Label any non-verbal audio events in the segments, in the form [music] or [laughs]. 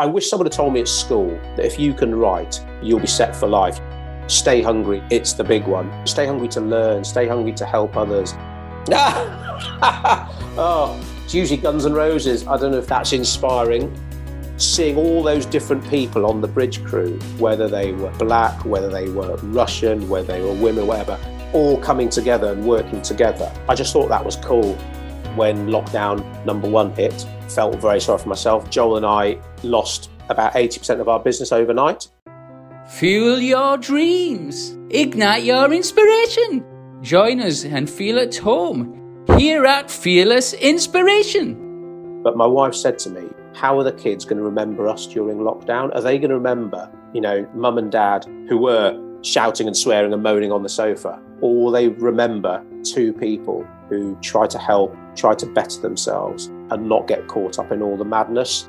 I wish someone had told me at school that if you can write, you'll be set for life. Stay hungry, it's the big one. Stay hungry to learn, stay hungry to help others. [laughs] oh, it's usually Guns N' Roses. I don't know if that's inspiring. Seeing all those different people on the bridge crew, whether they were black, whether they were Russian, whether they were women, whatever, all coming together and working together. I just thought that was cool when lockdown number one hit. Felt very sorry for myself. Joel and I lost about 80% of our business overnight. Fuel your dreams, ignite your inspiration. Join us and feel at home here at Fearless Inspiration. But my wife said to me, How are the kids going to remember us during lockdown? Are they going to remember, you know, mum and dad who were shouting and swearing and moaning on the sofa? Or will they remember two people who try to help, try to better themselves and not get caught up in all the madness?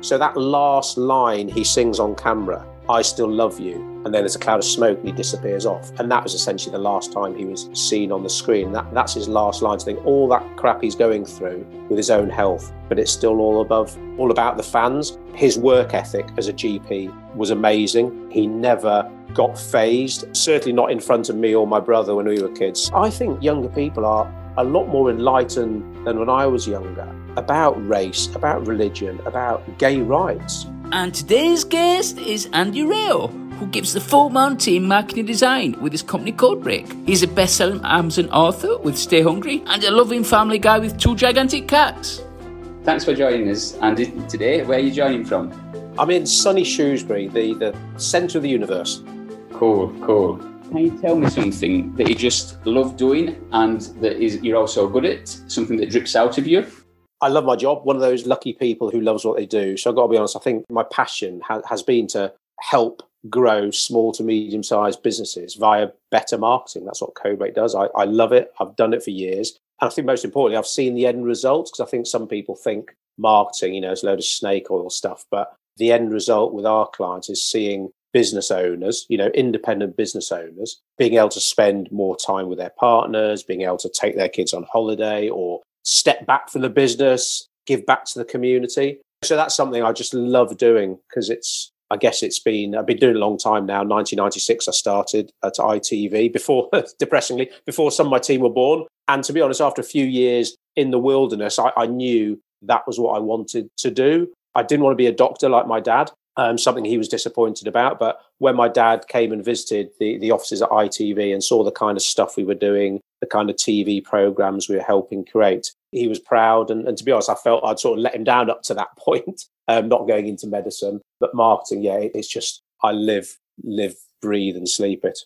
So that last line he sings on camera, I still love you. And then there's a cloud of smoke and he disappears off. And that was essentially the last time he was seen on the screen. That, that's his last line to think all that crap he's going through with his own health, but it's still all above, all about the fans. His work ethic as a GP was amazing. He never got phased, certainly not in front of me or my brother when we were kids. I think younger people are a lot more enlightened than when I was younger about race, about religion, about gay rights. And today's guest is Andy Rayo, who gives the full Mountain marketing design with his company Codebreak. He's a best-selling Amazon author with Stay Hungry and a loving family guy with two gigantic cats. Thanks for joining us, Andy, today. Where are you joining from? I'm in sunny Shrewsbury, the, the centre of the universe. Cool, cool. Can you tell me something that you just love doing and that is you're also good at? Something that drips out of you? I love my job. One of those lucky people who loves what they do. So I've got to be honest. I think my passion ha- has been to help grow small to medium sized businesses via better marketing. That's what Codebreak does. I, I love it. I've done it for years. And I think most importantly, I've seen the end results because I think some people think marketing, you know, is a load of snake oil stuff. But the end result with our clients is seeing business owners, you know, independent business owners, being able to spend more time with their partners, being able to take their kids on holiday or step back from the business, give back to the community. So that's something I just love doing because it's, I guess it's been, I've been doing a long time now. 1996, I started at ITV before, [laughs] depressingly, before some of my team were born. And to be honest, after a few years in the wilderness, I, I knew that was what I wanted to do. I didn't want to be a doctor like my dad, um, something he was disappointed about. But when my dad came and visited the, the offices at ITV and saw the kind of stuff we were doing, the kind of TV programs we were helping create, he was proud. And, and to be honest, I felt I'd sort of let him down up to that [laughs] point, um, not going into medicine. But marketing, yeah, it, it's just, I live, live, breathe, and sleep it.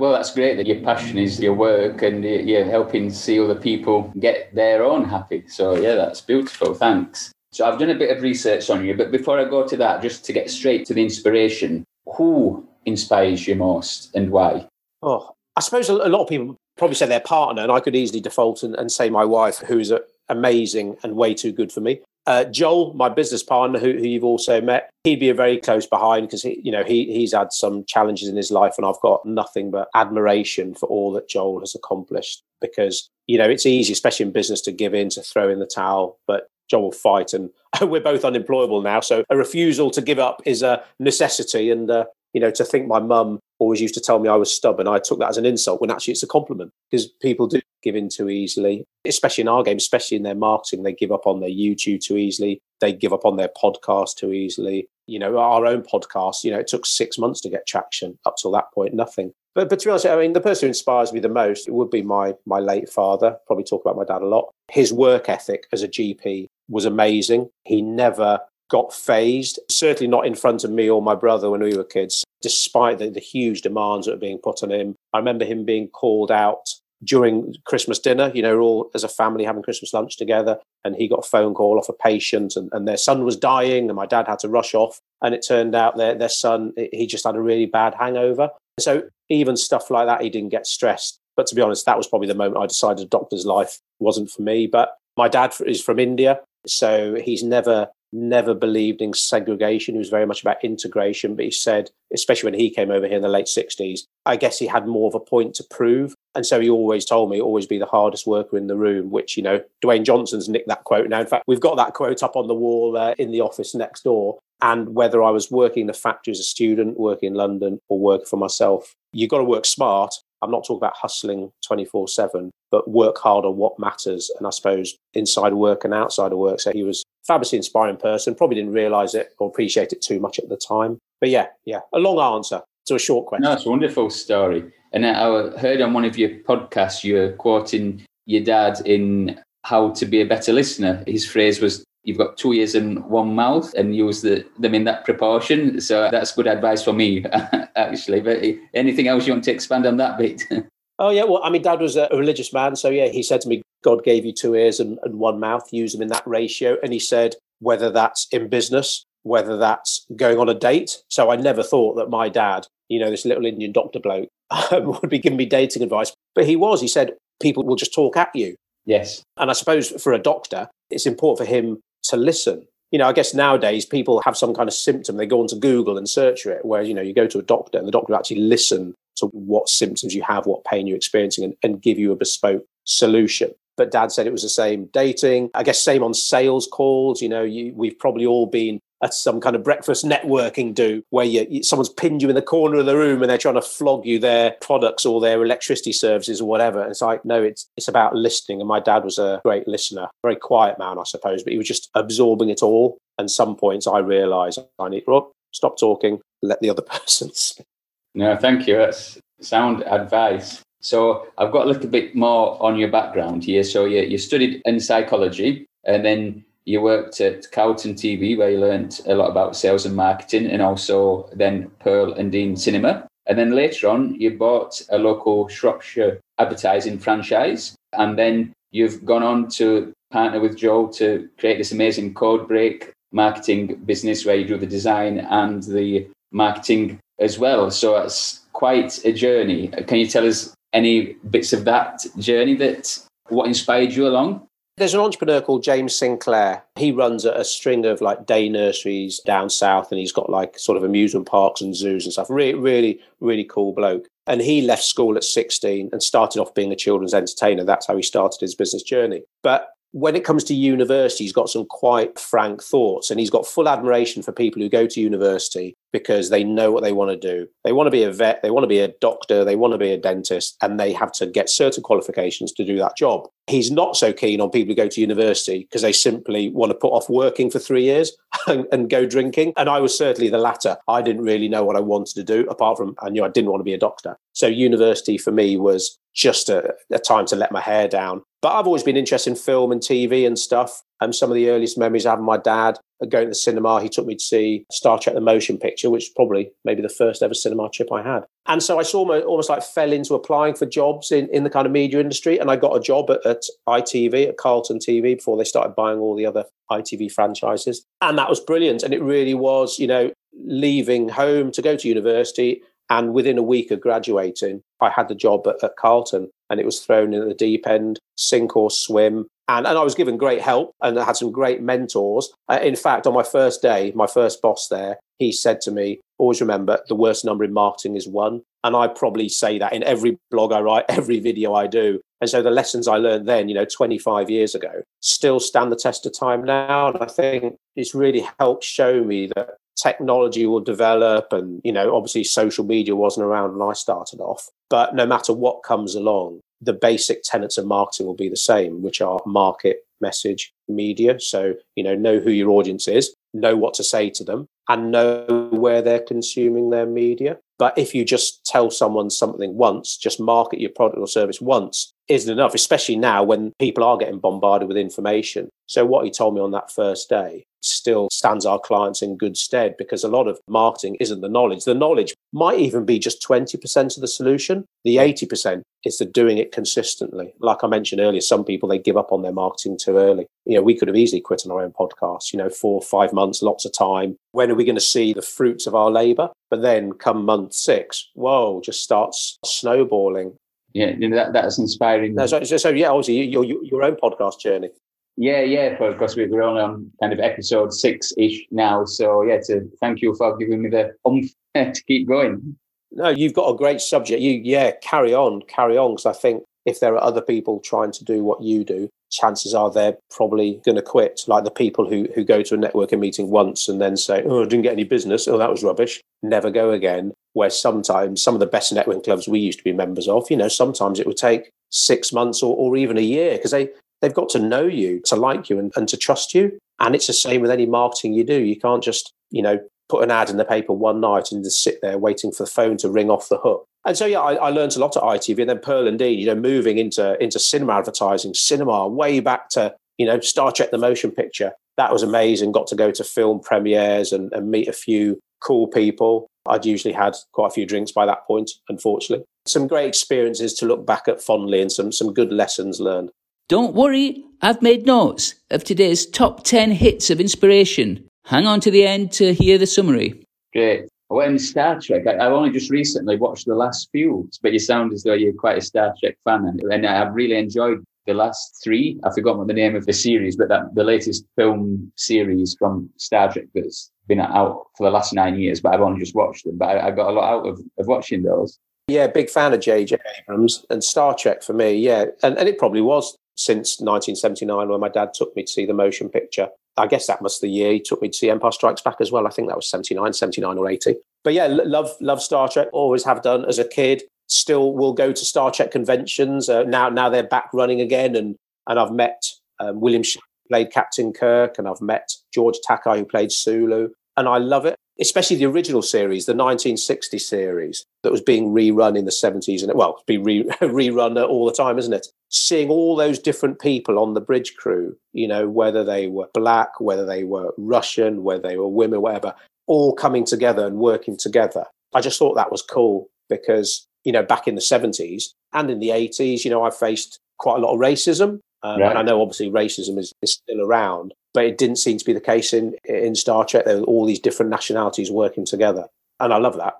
Well, that's great that your passion is your work and you're helping see other people get their own happy. So, yeah, that's beautiful. Thanks. So I've done a bit of research on you, but before I go to that, just to get straight to the inspiration, who inspires you most and why? Oh, I suppose a lot of people probably say their partner, and I could easily default and, and say my wife, who's amazing and way too good for me. Uh, Joel, my business partner, who, who, you've also met, he'd be a very close behind because you know, he he's had some challenges in his life, and I've got nothing but admiration for all that Joel has accomplished. Because you know, it's easy, especially in business, to give in, to throw in the towel. But John will fight, and [laughs] we're both unemployable now. So a refusal to give up is a necessity. And uh, you know, to think my mum always used to tell me I was stubborn, I took that as an insult when actually it's a compliment because people do give in too easily, especially in our game, especially in their marketing. They give up on their YouTube too easily. They give up on their podcast too easily. You know, our own podcast, you know, it took six months to get traction. Up till that point, nothing. But, but to be honest, I mean, the person who inspires me the most would be my my late father. Probably talk about my dad a lot. His work ethic as a GP was amazing. He never got phased, certainly not in front of me or my brother when we were kids, despite the, the huge demands that were being put on him. I remember him being called out during Christmas dinner, you know, all as a family having Christmas lunch together. And he got a phone call off a patient and, and their son was dying and my dad had to rush off. And it turned out their, their son, he just had a really bad hangover. So even stuff like that, he didn't get stressed. But to be honest, that was probably the moment I decided a doctor's life wasn't for me. But my dad is from India. So he's never never believed in segregation. He was very much about integration, but he said, especially when he came over here in the late 60s, I guess he had more of a point to prove. And so he always told me, always be the hardest worker in the room, which, you know, Dwayne Johnson's nicked that quote now. In fact, we've got that quote up on the wall uh, in the office next door. And whether I was working in the factory as a student, working in London, or working for myself, you've got to work smart. I'm not talking about hustling 24 7, but work hard on what matters. And I suppose inside work and outside of work. So he was fabulously inspiring person. Probably didn't realize it or appreciate it too much at the time. But yeah, yeah, a long answer to a short question. No, it's a wonderful story. And I heard on one of your podcasts you're quoting your dad in How to Be a Better Listener. His phrase was, You've got two ears and one mouth, and use the, them in that proportion. So that's good advice for me, [laughs] actually. But anything else you want to expand on that bit? [laughs] Oh yeah, well, I mean, Dad was a religious man, so yeah, he said to me, "God gave you two ears and, and, one mouth. Use them in that ratio." And he said, whether that's in business, whether that's going on a date. So I never thought that my dad, you know, this little Indian doctor bloke, [laughs] would be giving me dating advice. But he was. He said, people will just talk at you. Yes. And I suppose for a doctor, it's important for him to listen. You know, I guess nowadays people have some kind of symptom, they go onto Google and search for it, where, you know, you go to a doctor and the doctor actually listen to what symptoms you have, what pain you're experiencing, and, and give you a bespoke solution. But dad said it was the same dating. I guess same on sales calls. You know you, we've probably all been at some kind of breakfast networking do where you, someone's pinned you in the corner of the room and they're trying to flog you their products or their electricity services or whatever. And it's like, no, it's it's about listening. And my dad was a great listener, very quiet man, I suppose, but he was just absorbing it all. And some points I realised I need to stop talking, let the other [laughs] person speak. No, thank you. That's sound advice. So I've got a little bit more on your background here. So you, you studied in psychology and then you worked at Carlton TV where you learned a lot about sales and marketing and also then Pearl and Dean Cinema. And then later on, you bought a local Shropshire advertising franchise. And then you've gone on to partner with Joe to create this amazing Codebreak marketing business where you do the design and the marketing as well. So it's quite a journey. Can you tell us any bits of that journey that what inspired you along? There's an entrepreneur called James Sinclair. He runs a, string of like day nurseries down south, and he's got like sort of amusement parks and zoos and stuff. Really, really, really cool bloke. And he left school at 16 and started off being a children's entertainer. That's how he started his business journey. But when it comes to university, he's got some quite frank thoughts and he's got full admiration for people who go to university because they know what they want to do. They want to be a vet, they want to be a doctor, they want to be a dentist, and they have to get certain qualifications to do that job. He's not so keen on people who go to university because they simply want to put off working for three years [laughs] and, and, go drinking. And I was certainly the latter. I didn't really know what I wanted to do, apart from I knew I didn't want to be a doctor. So university for me was just a, a time to let my hair down but I've always been interested in film and TV and stuff. And some of the earliest memories I have of my dad going to the cinema, he took me to see Star Trek the Motion Picture, which is probably maybe the first ever cinema trip I had. And so I saw my, almost like fell into applying for jobs in, in the kind of media industry. And I got a job at, at ITV, at Carlton TV, before they started buying all the other ITV franchises. And that was brilliant. And it really was, you know, leaving home to go to university and within a week of graduating, I had the job at, at Carlton and it was thrown in the deep end, sink or swim. And, and I was given great help and I had some great mentors. Uh, in fact, on my first day, my first boss there, he said to me, always remember the worst number in marketing is one. And I probably say that in every blog I write, [laughs] every video I do. And so the lessons I learned then, you know, 25 years ago, still stand the test of time now. And I think it's really helped show me that technology will develop and you know obviously social media wasn't around when i started off but no matter what comes along the basic tenets of marketing will be the same which are market message media. So you know know who your audience is know what to say to them and know where they're consuming their media. But if you just tell someone something once just market your product or service once isn't enough especially now when people are getting bombarded with information. So what he told me on that first day still stands our clients in good stead because a lot of marketing isn't the knowledge. The knowledge might even be just 20% of the solution. The 80% is the doing it consistently. Like I mentioned earlier, some people they give up on their marketing too early. You know, we could have easily quit on our own podcast, you know, four, five months, lots of time. When are we going to see the fruits of our labor? But then come month six, whoa, just starts snowballing. Yeah, you that, that's inspiring. No, so, so, so, yeah, obviously your, your, your own podcast journey. Yeah, yeah, because we're on um, kind of episode six ish now. So, yeah, to thank you for giving me the umph [laughs] to keep going. No, you've got a great subject. You, yeah, carry on, carry on, because I think if there are other people trying to do what you do, chances are they're probably going to quit. Like the people who, who go to a networking meeting once and then say, oh, I didn't get any business. Oh, that was rubbish. Never go again. Where sometimes some of the best networking clubs we used to be members of, you know, sometimes it would take six months or, or even a year because they, they've got to know you, to like you and, and to trust you. And it's the same with any marketing you do. You can't just, you know, put an ad in the paper one night and just sit there waiting for the phone to ring off the hook. And so, yeah, I, I learned a lot at ITV and then Pearl and Dean, you know, moving into, into cinema advertising, cinema way back to, you know, Star Trek The Motion Picture. That was amazing. Got to go to film premieres and, and meet a few cool people. I'd usually had quite a few drinks by that point, unfortunately. Some great experiences to look back at fondly and some, some good lessons learned. Don't worry, I've made notes of today's top 10 hits of inspiration. Hang on to the end to hear the summary. Great. When Star Trek, I, have only just recently watched the last few, but you sound as though you're quite a Star Trek fan, and, and I've really enjoyed the last three. I forgot what the name of the series, but that the latest film series from Star Trek that's been out for the last nine years, but I've only just watched them. But I, I got a lot out of, of watching those. Yeah, big fan of J.J. Abrams and Star Trek for me. Yeah, and, and it probably was since 1979 when my dad took me to see the motion picture. I guess that must be the year he took me to see Empire Strikes Back as well. I think that was 79, 79 or 80. But yeah, love love Star Trek. Always have done as a kid. Still will go to Star Trek conventions. Uh, now now they're back running again, and and I've met um, William played Captain Kirk, and I've met George Takei who played Sulu, and I love it. Especially the original series, the 1960 series that was being rerun in the 70s, and well, it's been re- [laughs] rerun all the time, isn't it? seeing all those different people on the bridge crew, you know, whether they were black, whether they were Russian, whether they were women, whatever, all coming together and working together. I just thought that was cool because, you know, back in the 70s and in the 80s, you know, I faced quite a lot of racism. Um. And I know obviously racism is, is, still around, but it didn't seem to be the case in, in Star Trek. There were all these different nationalities working together. And I love that.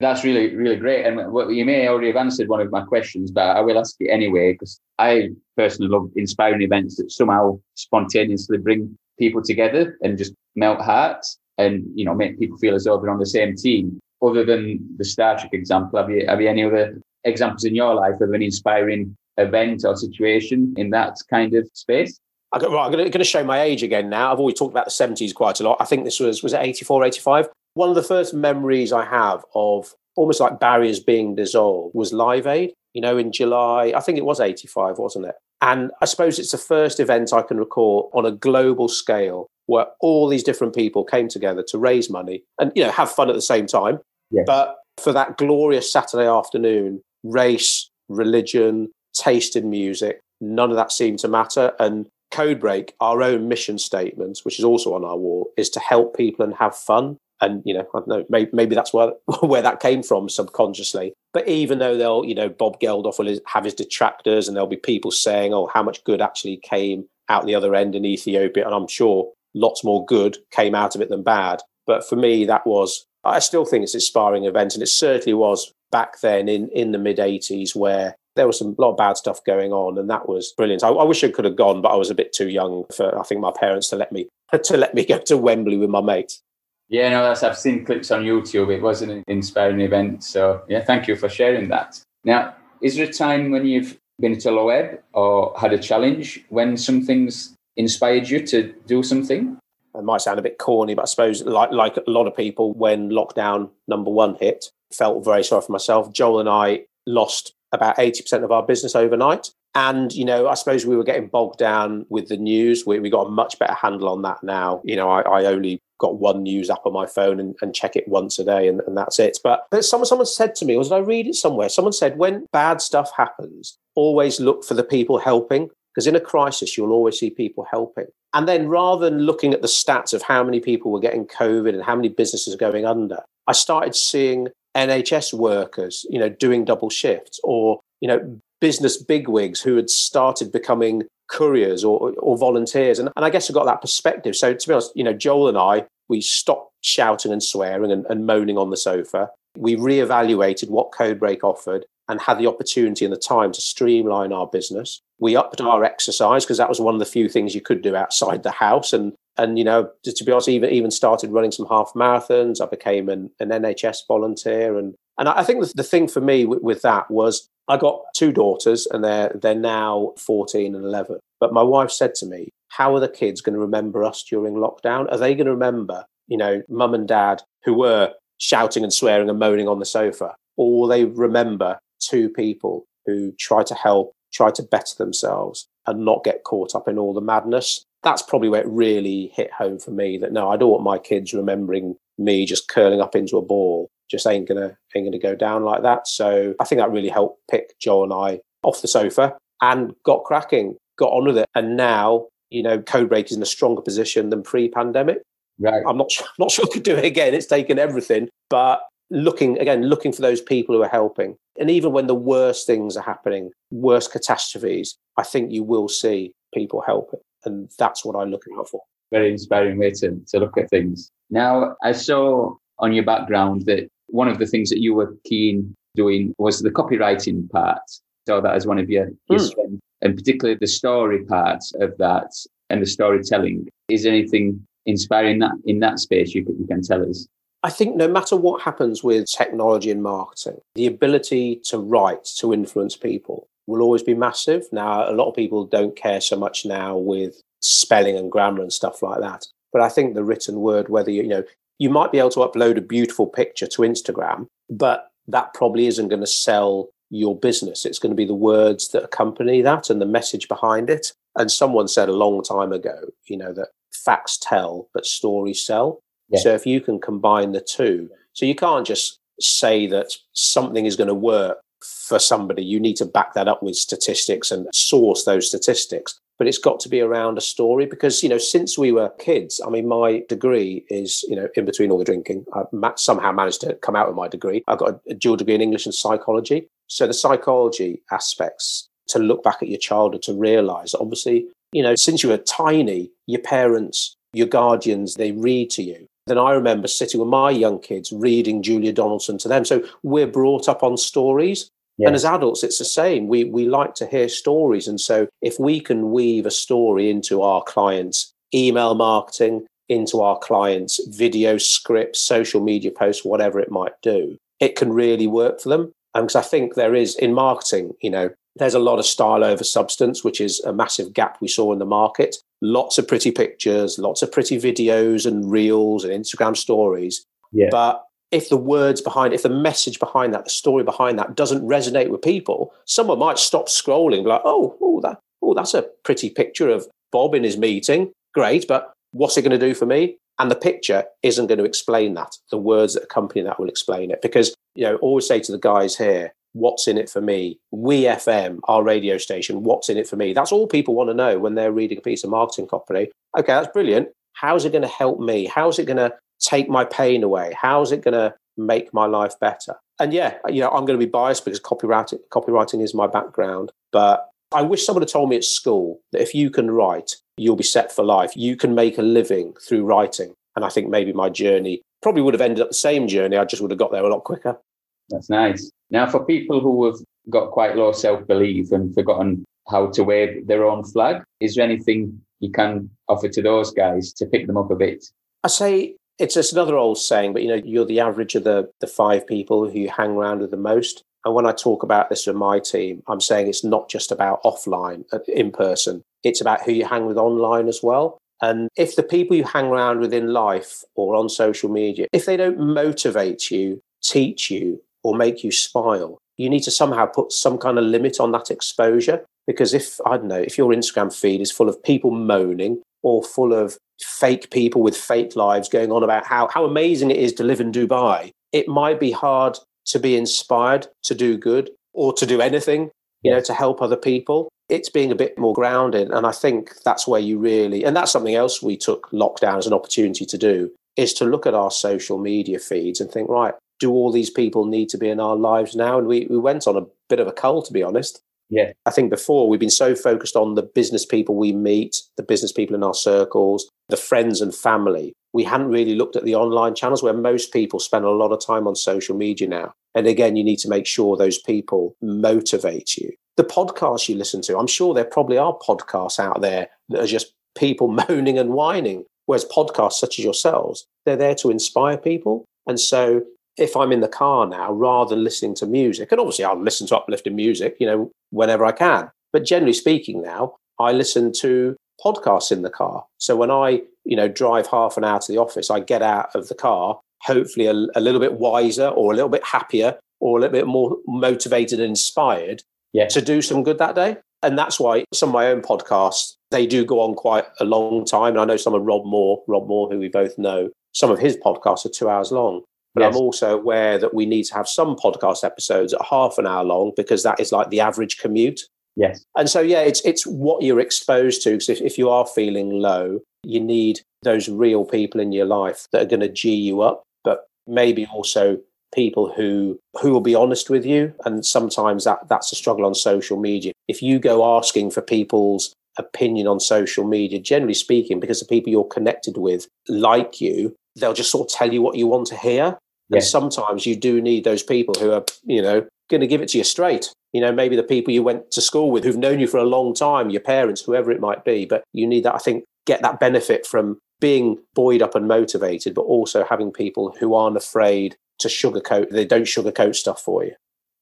That's really, really great. And you may already have answered one of my questions, but I will ask it anyway, because I personally love inspiring events that somehow spontaneously bring people together and just melt hearts and, you know, make people feel as though they're on the same team. Other than the Star Trek example, have you, have you any other examples in your life of an inspiring event or situation in that kind of space? I got, right, I'm going to show my age again now. I've always talked about the 70s quite a lot. I think this was, was it 84, 85? One of the first memories I have of almost like barriers being dissolved was Live Aid, you know, in July, I think it was 85, wasn't it? And I suppose it's the first event I can recall on a global scale where all these different people came together to raise money and, you know, have fun at the same time. Yes. But for that glorious Saturday afternoon, race, religion, taste in music, none of that seemed to matter. And Codebreak, our own mission statement, which is also on our wall, is to help people and have fun and you know I don't know maybe, maybe that's where [laughs] where that came from subconsciously. But even though they'll you know Bob Geldof will have his detractors, and there'll be people saying, "Oh, how much good actually came out the other end in Ethiopia," and I'm sure lots more good came out of it than bad. But for me, that was I still think it's an inspiring event, and it certainly was back then in in the mid '80s where there was some, a lot of bad stuff going on, and that was brilliant. I, I, wish I could have gone, but I was a bit too young for I think my parents to let me [laughs] to let me go to Wembley with my mates. Yeah, no, that's I've seen clips on YouTube. It was an inspiring event. So yeah, thank you for sharing that. Now, is there a time when you've been to Loeb or had a challenge when something's inspired you to do something? It might sound a bit corny, but I suppose like like a lot of people, when lockdown number one hit, felt very sorry for myself. Joel and I lost about 80% of our business overnight. And, you know, I suppose we were getting bogged down with the news. We, we got a much better handle on that now. You know, I, I only got one news app on my phone and, and check it once a day and, and that's it. But, but someone, someone said to me, or did I read it somewhere? Someone said, when bad stuff happens, always look for the people helping. Because in a crisis, you'll always see people helping. And then rather than looking at the stats of how many people were getting COVID and how many businesses are going under, I started seeing NHS workers, you know, doing double shifts or, you know, business bigwigs who had started becoming couriers or, or volunteers. And, and I guess I got that perspective. So to be honest, you know, Joel and I, we stopped shouting and swearing and, and moaning on the sofa. We reevaluated what Codebreak offered and had the opportunity and the time to streamline our business. We upped our exercise because that was one of the few things you could do outside the house. And and you know, to, be honest, even even started running some half marathons. I became an, an NHS volunteer, and and I think the, the thing for me with, with that was I got two daughters and they're they're now 14 and 11. But my wife said to me, how are the kids going to remember us during lockdown? Are they going to remember, you know, mum and dad who were shouting and swearing and moaning on the sofa? Or will they remember two people who try to help, try to better themselves and not get caught up in all the madness? That's probably where it really hit home for me that no, I don't want my kids remembering me just curling up into a ball. Just ain't gonna ain't gonna go down like that. So I think that really helped pick Joe and I off the sofa and got cracking, got on with it. And now you know, Codebreak is in a stronger position than pre-pandemic. Right. I'm not sure, [laughs] not sure I could do it again. It's taken everything, but looking again, looking for those people who are helping. And even when the worst things are happening, worst catastrophes, I think you will see people helping. And that's what I'm looking out for. Very inspiring way to, to look at things. Now, I saw on your background that one of the things that you were keen doing was the copywriting part. So that as one of your, your mm. strengths and particularly the story part of that and the storytelling. Is anything inspiring that in that space you can, you can tell us? I think no matter what happens with technology and marketing, the ability to write to influence people will always be massive. Now, a lot of people don't care so much now with spelling and grammar and stuff like that. But I think the written word, whether you, you know, you might be able to upload a beautiful picture to Instagram, but that probably isn't going to sell your business. It's going to be the words that accompany that and the message behind it. And someone said a long time ago, you know, that facts tell, but stories sell. Yeah. So if you can combine the two, so you can't just say that something is going to work for somebody. You need to back that up with statistics and source those statistics. But it's got to be around a story because, you know, since we were kids, I mean, my degree is, you know, in between all the drinking, I somehow managed to come out with my degree. I've got a dual degree in English and psychology. So the psychology aspects to look back at your childhood to realize obviously, you know, since you were tiny, your parents, your guardians, they read to you. Then I remember sitting with my young kids reading Julia Donaldson to them. So we're brought up on stories. Yes. And as adults, it's the same. We we like to hear stories. And so if we can weave a story into our clients' email marketing, into our clients' video scripts, social media posts, whatever it might do, it can really work for them And because um, I think there is in marketing, you know, there's a lot of style over substance, which is a massive gap we saw in the market. Lots of pretty pictures, lots of pretty videos and reels and Instagram stories. Yeah. But if the words behind, if the message behind that, the story behind that doesn't resonate with people, someone might stop scrolling, like, oh, oh, that, oh, that's a pretty picture of Bob in his meeting. Great, but what's it going to do for me? And the picture isn't going to explain that. The words that accompany that will explain it. Because, you know, always say to the guys here, what's in it for me? We FM, our radio station, what's in it for me? That's all people want to know when they're reading a piece of marketing copy. Okay, that's brilliant. How's it going to help me? How's it going to take my pain away? How's it going to make my life better? And yeah, you know, I'm going to be biased because copywriting, copywriting is my background. But I wish someone had told me at school that if you can write, you'll be set for life. You can make a living through writing. And I think maybe my journey probably would have ended up the same journey. I just would have got there a lot quicker. That's nice. Now, for people who have got quite low self belief and forgotten how to wave their own flag, is there anything you can offer to those guys to pick them up a bit? I say it's just another old saying, but you know, you're the average of the the five people who you hang around with the most. And when I talk about this with my team, I'm saying it's not just about offline, uh, in person. It's about who you hang with online as well. And if the people you hang around with in life or on social media, if they don't motivate you, teach you, or make you smile, you need to somehow put some kind of limit on that exposure. Because if, I don't know, if your Instagram feed is full of people moaning or full of fake people with fake lives going on about how, how amazing it is to live in Dubai, it might be hard to be inspired to do good or to do anything, you know, to help other people. It's being a bit more grounded. And I think that's where you really, and that's something else we took lockdown as an opportunity to do, is to look at our social media feeds and think, right, do all these people need to be in our lives now? And we, we went on a bit of a cull, to be honest. Yeah. I think before we've been so focused on the business people we meet, the business people in our circles, the friends and family. We hadn't really looked at the online channels where most people spend a lot of time on social media now. And again, you need to make sure those people motivate you. The podcasts you listen to, I'm sure there probably are podcasts out there that are just people [laughs] moaning and whining. Whereas podcasts such as yourselves, they're there to inspire people. And so if I'm in the car now, rather than listening to music, and obviously I'll listen to uplifting music, you know, whenever I can. But generally speaking, now I listen to podcasts in the car. So when I, you know, drive half an hour to the office, I get out of the car, hopefully a, a little bit wiser or a little bit happier or a little bit more motivated and inspired Yeah. to do some good that day. And that's why some of my own podcasts, they do go on quite a long time. And I know some of Rob Moore, Rob Moore, who we both know, some of his podcasts are two hours long. But Yes. I'm also aware that we need to have some podcast episodes at half an hour long because that is like the average commute. Yes. And so, yeah, it's it's what you're exposed to. So if, if you are feeling low, you need those real people in your life that are going to g you up, but maybe also people who who will be honest with you. And sometimes that that's a struggle on social media. If you go asking for people's opinion on social media, generally speaking, because the people you're connected with like you, they'll just sort of tell you what you want to hear. And sometimes you do need those people who are, you know, going to give it to you straight. You know, maybe the people you went to school with who've known you for a long time, your parents, whoever it might be. But you need that, I think, get that benefit from being buoyed up and motivated, but also having people who aren't afraid to sugarcoat, they don't sugarcoat stuff for you.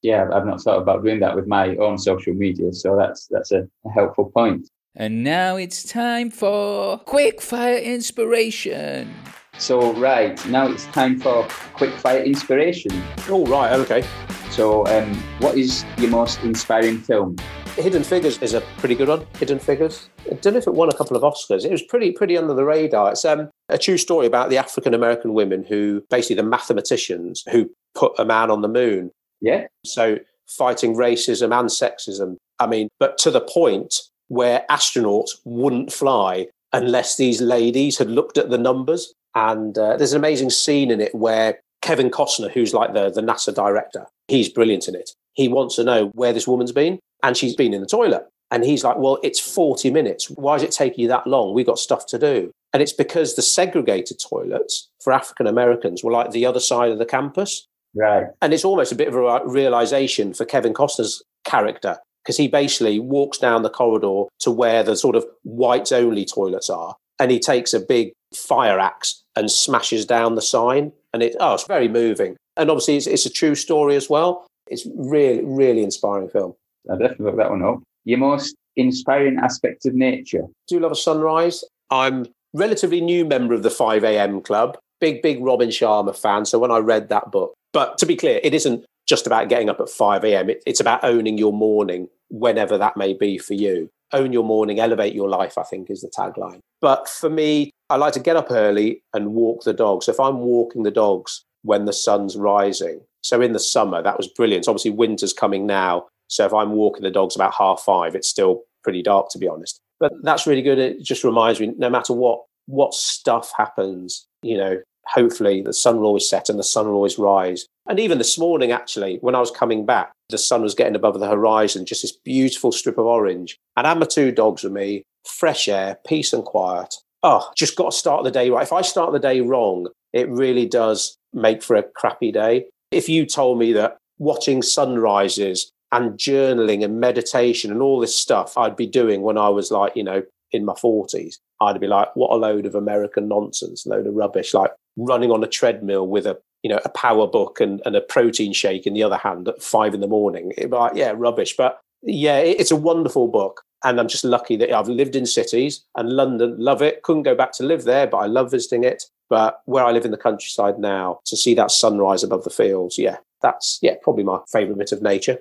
Yeah, I've not thought about doing that with my own social media, so that's that's a, a helpful point. And now it's time for quickfire inspiration. So right now it's time for quick fire inspiration. Oh, right. Okay. So, um, what is your most inspiring film? Hidden Figures is a pretty good one. Hidden Figures. I don't know if it won a couple of Oscars. It was pretty pretty under the radar. It's um, a true story about the African American women who basically the mathematicians who put a man on the moon. Yeah, So fighting racism and sexism. I mean, but to the point where astronauts wouldn't fly unless these ladies had looked at the numbers. And uh, there's an amazing scene in it where Kevin Costner, who's like the, the NASA director, he's brilliant in it. He wants to know where this woman's been, and she's been in the toilet. And he's like, Well, it's 40 minutes. Why is it taking you that long? We've got stuff to do. And it's because the segregated toilets for African Americans were like the other side of the campus. right. And it's almost a bit of a realization for Kevin Costner's character because he basically walks down the corridor to where the sort of whites only toilets are. And he takes a big fire axe and smashes down the sign. And it, oh, it's very moving. And obviously, it's, it's a true story as well. It's really, really inspiring film. I'll definitely look that one up. Your most inspiring aspect of nature? Do love a sunrise. I'm relatively new member of the 5 a.m. club. Big, big Robin Sharma fan. So when I read that book, but to be clear, it isn't just about getting up at 5 a.m. It, it's about owning your morning, whenever that may be for you. Own your morning, elevate your life, I think is the tagline. But for me, I like to get up early and walk the dogs. So if I'm walking the dogs when the sun's rising, so in the summer, that was brilliant. So obviously, winter's coming now. So if I'm walking the dogs about half five, it's still pretty dark, to be honest. But that's really good. It just reminds me, no matter what what stuff happens, you know, hopefully the sun will always set and the sun will always rise. And even this morning, actually, when I was coming back, the sun was getting above the horizon, just this beautiful strip of orange. And I had my two dogs with me, fresh air, peace and quiet. Oh, just got to start the day right. If I start the day wrong, it really does make for a crappy day. If you told me that watching sunrises and journaling and meditation and all this stuff I'd be doing when I was like, you know, in my 40s, I'd be like, what a load of American nonsense, load of rubbish, like running on a treadmill with a, you know, a power book and, and a protein shake in the other hand at five in the morning. It'd like, yeah, rubbish. But yeah, it- it's a wonderful book. And I'm just lucky that I've lived in cities and London, love it. Couldn't go back to live there, but I love visiting it. But where I live in the countryside now, to see that sunrise above the fields, yeah, that's yeah, probably my favourite bit of nature.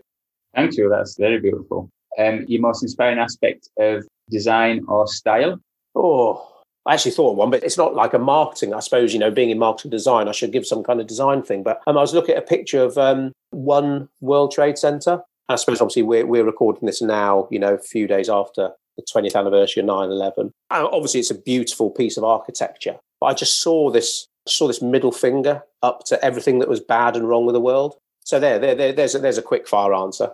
Thank you. That's very beautiful. Um, your most inspiring aspect of design or style? Oh, I actually thought of one, but it's not like a marketing. I suppose, you know, being in marketing design, I should give some kind of design thing. But um, I was looking at a picture of um, One World Trade Center. I suppose, obviously, we're, we're recording this now, you know, a few days after the 20th anniversary of 9 11. Obviously, it's a beautiful piece of architecture. But I just saw this, saw this middle finger up to everything that was bad and wrong with the world. So there, there, there there's, a, there's a quick fire answer.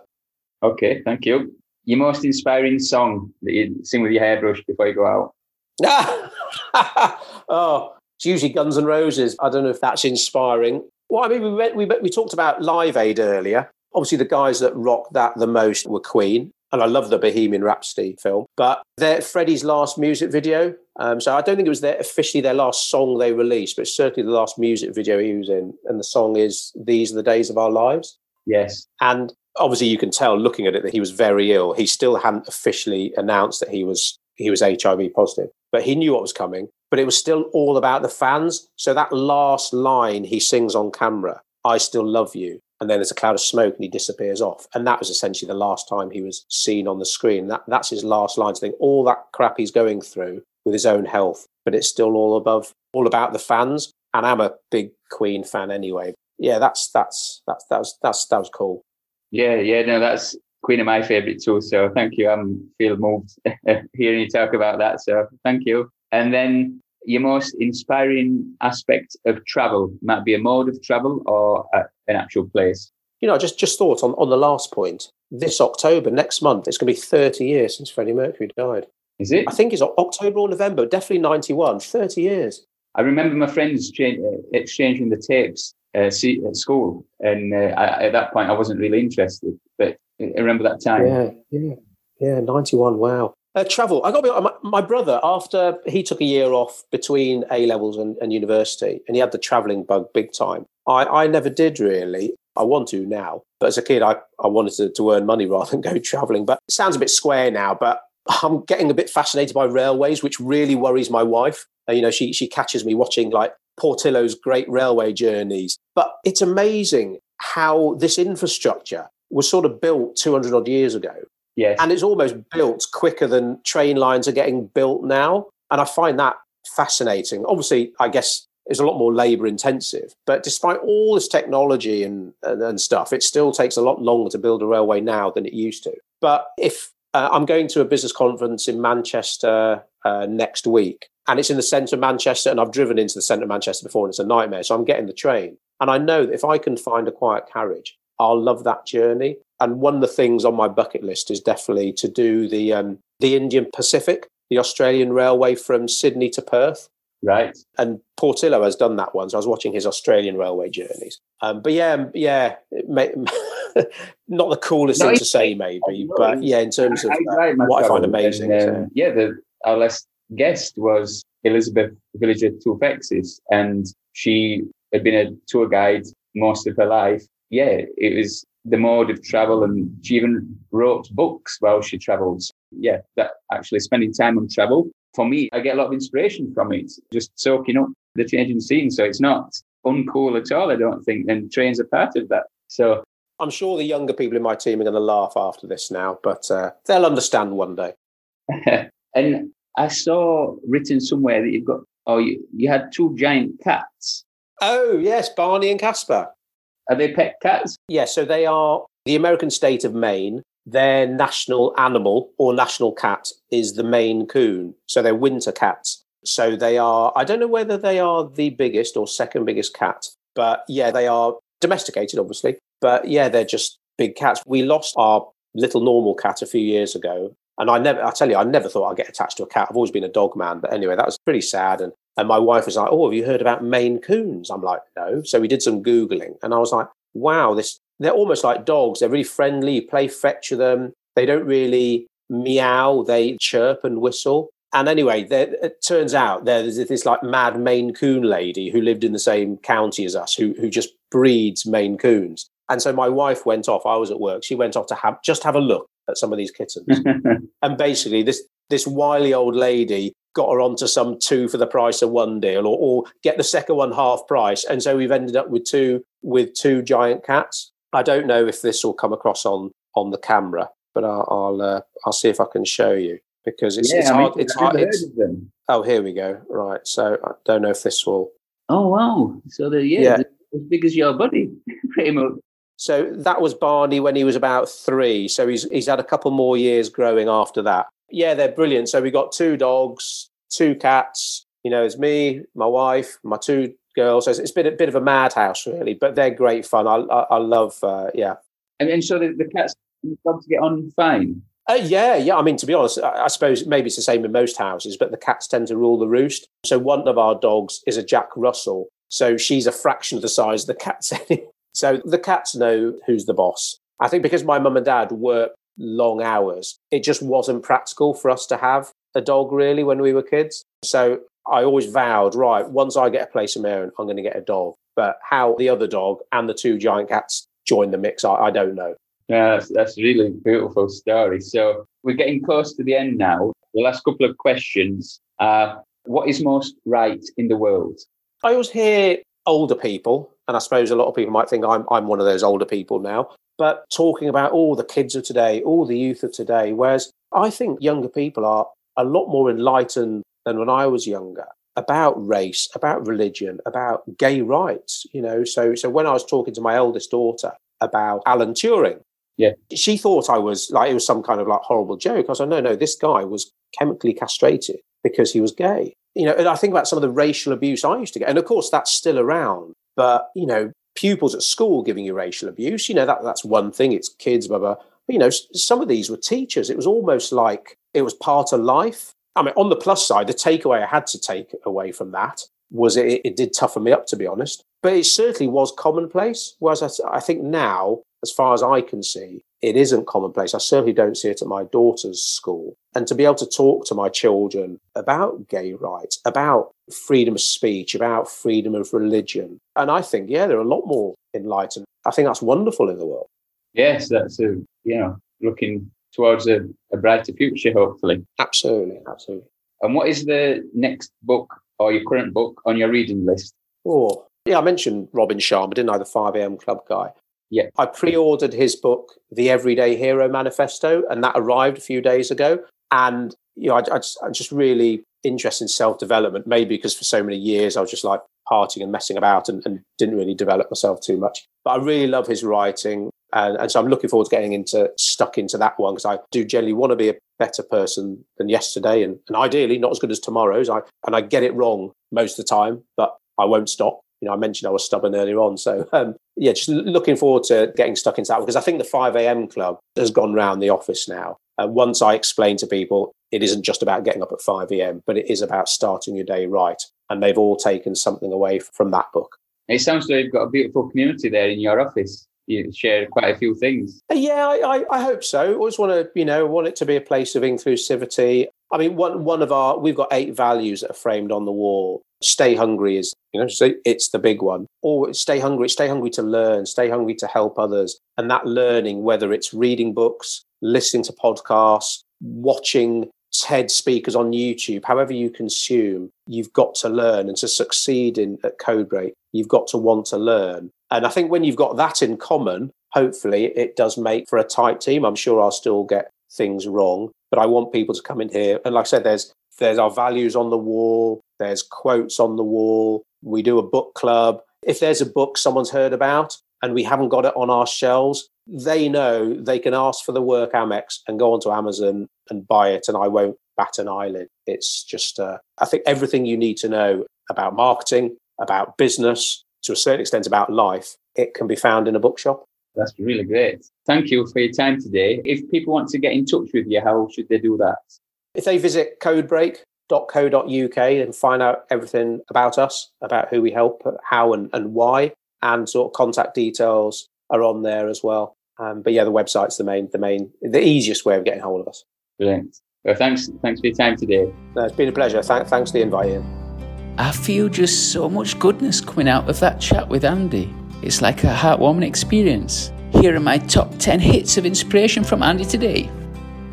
Okay, thank you. Your most inspiring song that you sing with your hairbrush before you go out? [laughs] oh, it's usually Guns N' Roses. I don't know if that's inspiring. Well, I mean, we, went, we, we talked about Live Aid earlier. Obviously, the guys that rocked that the most were Queen. and I love the Bohemian Rhapsody film. But they're Freddie's last music video. Um, so I don't think it was their, officially their last song they released, but certainly the last music video he was in. And the song is "These Are the Days of Our Lives." Yes. And obviously, you can tell looking at it that he was very ill. He still hadn't officially announced that he was he was HIV positive, but he knew what was coming. But it was still all about the fans. So that last line he sings on camera, "I still love you." and then there's a cloud of smoke and he disappears off. And that was essentially the last time he was seen on the screen. That that's his last line. To think all that crap he's going through with his own health, but it's still all above, all about the fans. And I'm a big Queen fan anyway. Yeah, that's that's that's that was that's that was cool. Yeah, yeah, no, that's Queen of my favourite too. So thank you. I'm feel moved [laughs] hearing you talk about that. So thank you. And then your most inspiring aspect of travel might be a mode of travel or a, an actual place? You know, I just just thought on, on the last point. This October, next month, it's going to be 30 years since Freddie Mercury died. Is it? I think it's October or November, definitely 91, 30 years. I remember my friends cha- uh, exchanging the tapes uh, at school. And uh, I, at that point, I wasn't really interested. I remember that time. Yeah, yeah, yeah, 91, wow. Uh, travel. I got to be my, my, brother after he took a year off between A levels and, and, university, and he had the traveling bug big time. I, I never did really. I want to now, but as a kid, I, I wanted to, to earn money [laughs] rather than go traveling. But it sounds a bit square now, but I'm getting a bit fascinated by railways, which really worries my wife. Uh, you know, she she catches me watching like Portillo's great railway journeys. But it's amazing how this infrastructure was sort of built 200 odd years ago Yes. And it's almost built quicker than train lines are getting built now. And I find that fascinating. Obviously, I guess it's a lot more labor intensive. But despite all this technology and, and, and, stuff, it still takes a lot longer to build a railway now than it used to. But if uh, I'm going to a business conference in Manchester uh, next week, and it's in the centre of Manchester, and I've driven into the centre of Manchester before, and it's a nightmare. So I'm getting the train. And I know that if I can find a quiet carriage, I'll love that journey. And one of the things on my bucket list is definitely to do the um, the Indian Pacific, the Australian railway from Sydney to Perth. Right. And Portillo has done that one. So I was watching his Australian railway journeys. Um, but yeah, yeah, may, [laughs] not the coolest no, thing to say, maybe, but yeah, in terms of uh, what I find amazing. And, um, yeah, the, our last guest was Elizabeth Villager Tufexis, and she had been a tour guide most of her life. Yeah, it was the mode of travel and she even wrote books while she travels. Yeah, that actually spending time on travel. For me, I get a lot of inspiration from it, just soaking up the changing scene. So it's not uncool at all, I don't think. And trains are part of that. So I'm sure the younger people in my team are going to laugh after this now, but uh, they'll understand one day. [laughs] and I saw written somewhere that you've got, oh, you, you had two giant cats. Oh, yes, Barney and Casper. Are they pet cats? Yeah, so they are the American state of Maine. Their national animal or national cat is the Maine coon. So they're winter cats. So they are, I don't know whether they are the biggest or second biggest cat, but yeah, they are domesticated, obviously. But yeah, they're just big cats. We lost our little normal cat a few years ago. And I never, I tell you, I never thought I'd get attached to a cat. I've always been a dog man. But anyway, that was pretty sad. And and my wife was like, "Oh, have you heard about Maine Coons?" I'm like, "No." So we did some googling, and I was like, "Wow, this they're almost like dogs. They're really friendly. You play fetch with them. They don't really meow. They chirp and whistle." And anyway, it turns out there's this like mad Maine Coon lady who lived in the same county as us, who who just breeds Maine Coons. And so my wife went off. I was at work. She went off to have just have a look at some of these kittens. [laughs] and basically, this this wily old lady got her onto some two for the price of one deal or, or get the second one half price. And so we've ended up with two with two giant cats. I don't know if this will come across on on the camera, but I'll I'll, uh, I'll see if I can show you because it's, yeah, it's hard. It's hard. It's, oh, here we go. Right. So I don't know if this will. Oh wow! So the yeah, yeah. as big as your buddy, [laughs] pretty much. So that was Barney when he was about three. So he's he's had a couple more years growing after that. Yeah, they're brilliant. So we got two dogs, two cats. You know, it's me, my wife, my two girls. So it's, it's been a bit of a madhouse, really, but they're great fun. I I, I love, uh, yeah. And, and so the, the cats dogs get on fine. Uh, yeah, yeah. I mean, to be honest, I, I, suppose maybe it's the same in most houses, but the cats tend to rule the roost. So one of our dogs is a Jack Russell. So she's a fraction of the size of the cats. [laughs] so the cats know who's the boss. I think because my mum and dad work long hours. It just wasn't practical for us to have a dog really when we were kids. So I always vowed, right, once I get a place of my own, I'm going to get a dog. But how the other dog and the two giant cats join the mix, I, I don't know. Yeah, that's, that's really beautiful story. So we're getting close to the end now. The last couple of questions are what is most right in the world? I always hear older people, and I suppose a lot of people might think I'm, I'm one of those older people now, but talking about all the kids of today, all the youth of today, whereas I think younger people are a lot more enlightened than when I was younger about race, about religion, about gay rights. You know, so so when I was talking to my eldest daughter about Alan Turing, yeah, she thought I was like it was some kind of like horrible joke. I was like, no, no, this guy was chemically castrated because he was gay. You know, and I think about some of the racial abuse I used to get, and of course that's still around. But you know, pupils at school giving you racial abuse, you know, that that's one thing. It's kids, blah blah. But, you know, some of these were teachers. It was almost like it was part of life. I mean, on the plus side, the takeaway I had to take away from that was it, it did toughen me up, to be honest. But it certainly was commonplace. Whereas I, I think now, as far as I can see, it isn't commonplace. I certainly don't see it at my daughter's school. And to be able to talk to my children about gay rights, about freedom of speech, about freedom of religion. And I think, yeah, they're a lot more enlightened. I think that's wonderful in the world. Yes, that's a, you know, looking towards a, a brighter future, hopefully. Absolutely, absolutely. And what is the next book or your current book on your reading list? Oh, yeah, I mentioned Robin Sharma, didn't I? The 5am Club guy. Yeah. I pre ordered his book, The Everyday Hero Manifesto, and that arrived a few days ago. And, you know, I, I just, I'm just really interested in self development, maybe because for so many years I was just like partying and messing about and, and didn't really develop myself too much. But I really love his writing. And, and so I'm looking forward to getting into stuck into that one because I do generally want to be a better person than yesterday and, and ideally not as good as tomorrow's. I and I get it wrong most of the time, but I won't stop. You know, I mentioned I was stubborn earlier on. So um, yeah, just looking forward to getting stuck into that because I think the 5 a.m. club has gone round the office now. And once I explain to people it isn't just about getting up at 5 a.m., but it is about starting your day right. And they've all taken something away from that book. It sounds like you've got a beautiful community there in your office you share quite a few things. Yeah, I, I, hope so. I always want to, you know, want it to be a place of inclusivity. I mean, one one of our we've got eight values that are framed on the wall. Stay hungry is, you know, it's the big one. Or stay hungry, stay hungry to learn, stay hungry to help others. And that learning, whether it's reading books, listening to podcasts, watching TED speakers on YouTube, however you consume, you've got to learn. And to succeed in at Codebreak, you've got to want to learn. And I think when you've got that in common, hopefully it does make for a tight team. I'm sure I'll still get things wrong, but I want people to come in here. And like I said, there's there's our values on the wall, there's quotes on the wall. We do a book club. If there's a book someone's heard about and we haven't got it on our shelves, they know they can ask for the work Amex and go onto Amazon and buy it, and I won't bat an eyelid. It's just, uh, I think everything you need to know about marketing, about business, to a certain extent about life, it can be found in a bookshop. That's really great. Thank you for your time today. If people want to get in touch with you, how should they do that? If they visit codebreak.co.uk and find out everything about us, about who we help, how and, and why, and sort of contact details are on there as well. Um, but yeah, the website's the main, the main, the easiest way of getting hold of us. Brilliant. Well, thanks, thanks for your time today. No, it's been a pleasure. Th- thanks for the invite, Ian. I feel just so much goodness coming out of that chat with Andy. It's like a heartwarming experience. Here are my top 10 hits of inspiration from Andy today.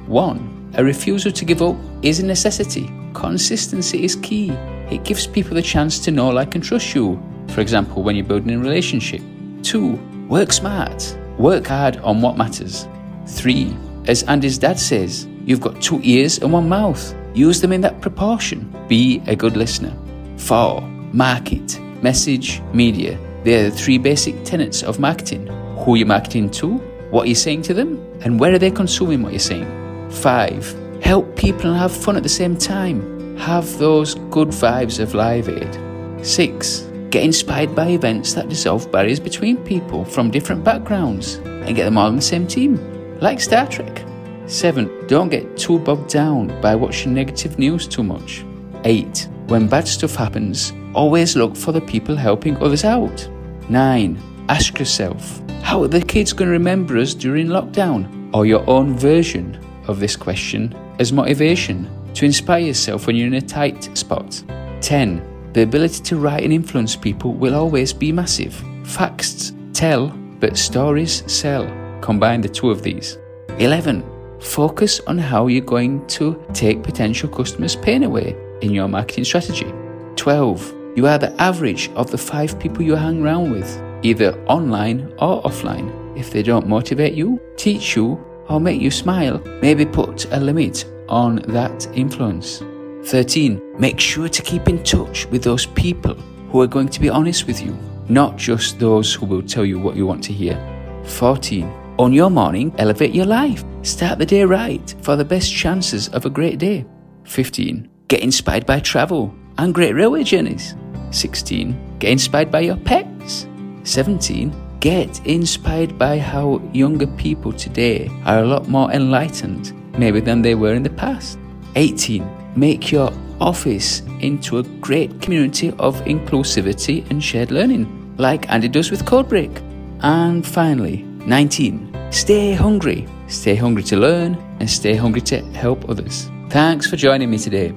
1. A refusal to give up is a necessity. Consistency is key. It gives people the chance to know, like, and trust you. For example, when you're building a relationship. 2. Work smart. Work hard on what matters. 3. As Andy's dad says, you've got two ears and one mouth. Use them in that proportion. Be a good listener. 4. Market, message, media. They're the three basic tenets of marketing. Who you're marketing to, what you're saying to them, and where are they consuming what you're saying. 5. Help people and have fun at the same time. Have those good vibes of Live Aid. 6. Get inspired by events that dissolve barriers between people from different backgrounds and get them all on the same team, like Star Trek. 7. Don't get too bogged down by watching negative news too much. 8. When bad stuff happens, always look for the people helping others out. 9. Ask yourself, how are the kids going to remember us during lockdown? or your own version of this question as motivation to inspire yourself when you're in a tight spot. 10. The ability to write and influence people will always be massive. Facts tell, but stories sell. Combine the two of these. 11. Focus on how you're going to take potential customers' pain away in your marketing strategy. 12. You are the average of the five people you hang around with, either online or offline. If they don't motivate you, teach you, or make you smile, maybe put a limit on that influence. 13. Make sure to keep in touch with those people who are going to be honest with you, not just those who will tell you what you want to hear. 14. On your morning, elevate your life. Start the day right for the best chances of a great day. 15. Get inspired by travel and great railway journeys. 16. Get inspired by your pets. 17. Get inspired by how younger people today are a lot more enlightened, maybe than they were in the past. 18. Make your office into a great community of inclusivity and shared learning, like Andy does with Codebreak. And finally, 19. Stay hungry. Stay hungry to learn and stay hungry to help others. Thanks for joining me today.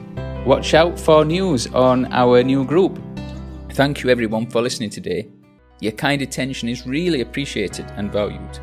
Watch out for news on our new group. Thank you everyone for listening today. Your kind attention is really appreciated and valued.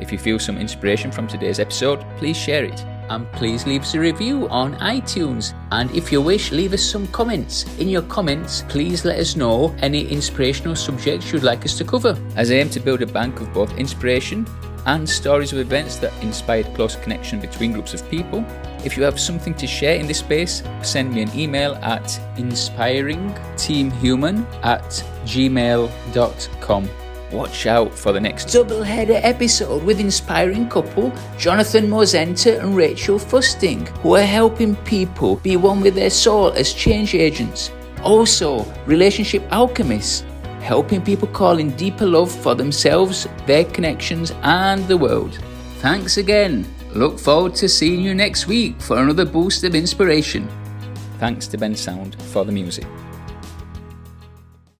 If you feel some inspiration from today's episode, please share it and please leave us a review on iTunes. And if you wish, leave us some comments. In your comments, please let us know any inspirational subjects you'd like us to cover, as I aim to build a bank of both inspiration and stories of events that inspired close connection between groups of people. If you have something to share in this space, send me an email at inspiringteamhuman at gmail.com. Watch out for the next double header episode with inspiring couple Jonathan Mosenta and Rachel Fusting, who are helping people be one with their soul as change agents. Also, relationship alchemists, helping people call in deeper love for themselves, their connections, and the world. Thanks again. Look forward to seeing you next week for another boost of inspiration. Thanks to Bensound for the music.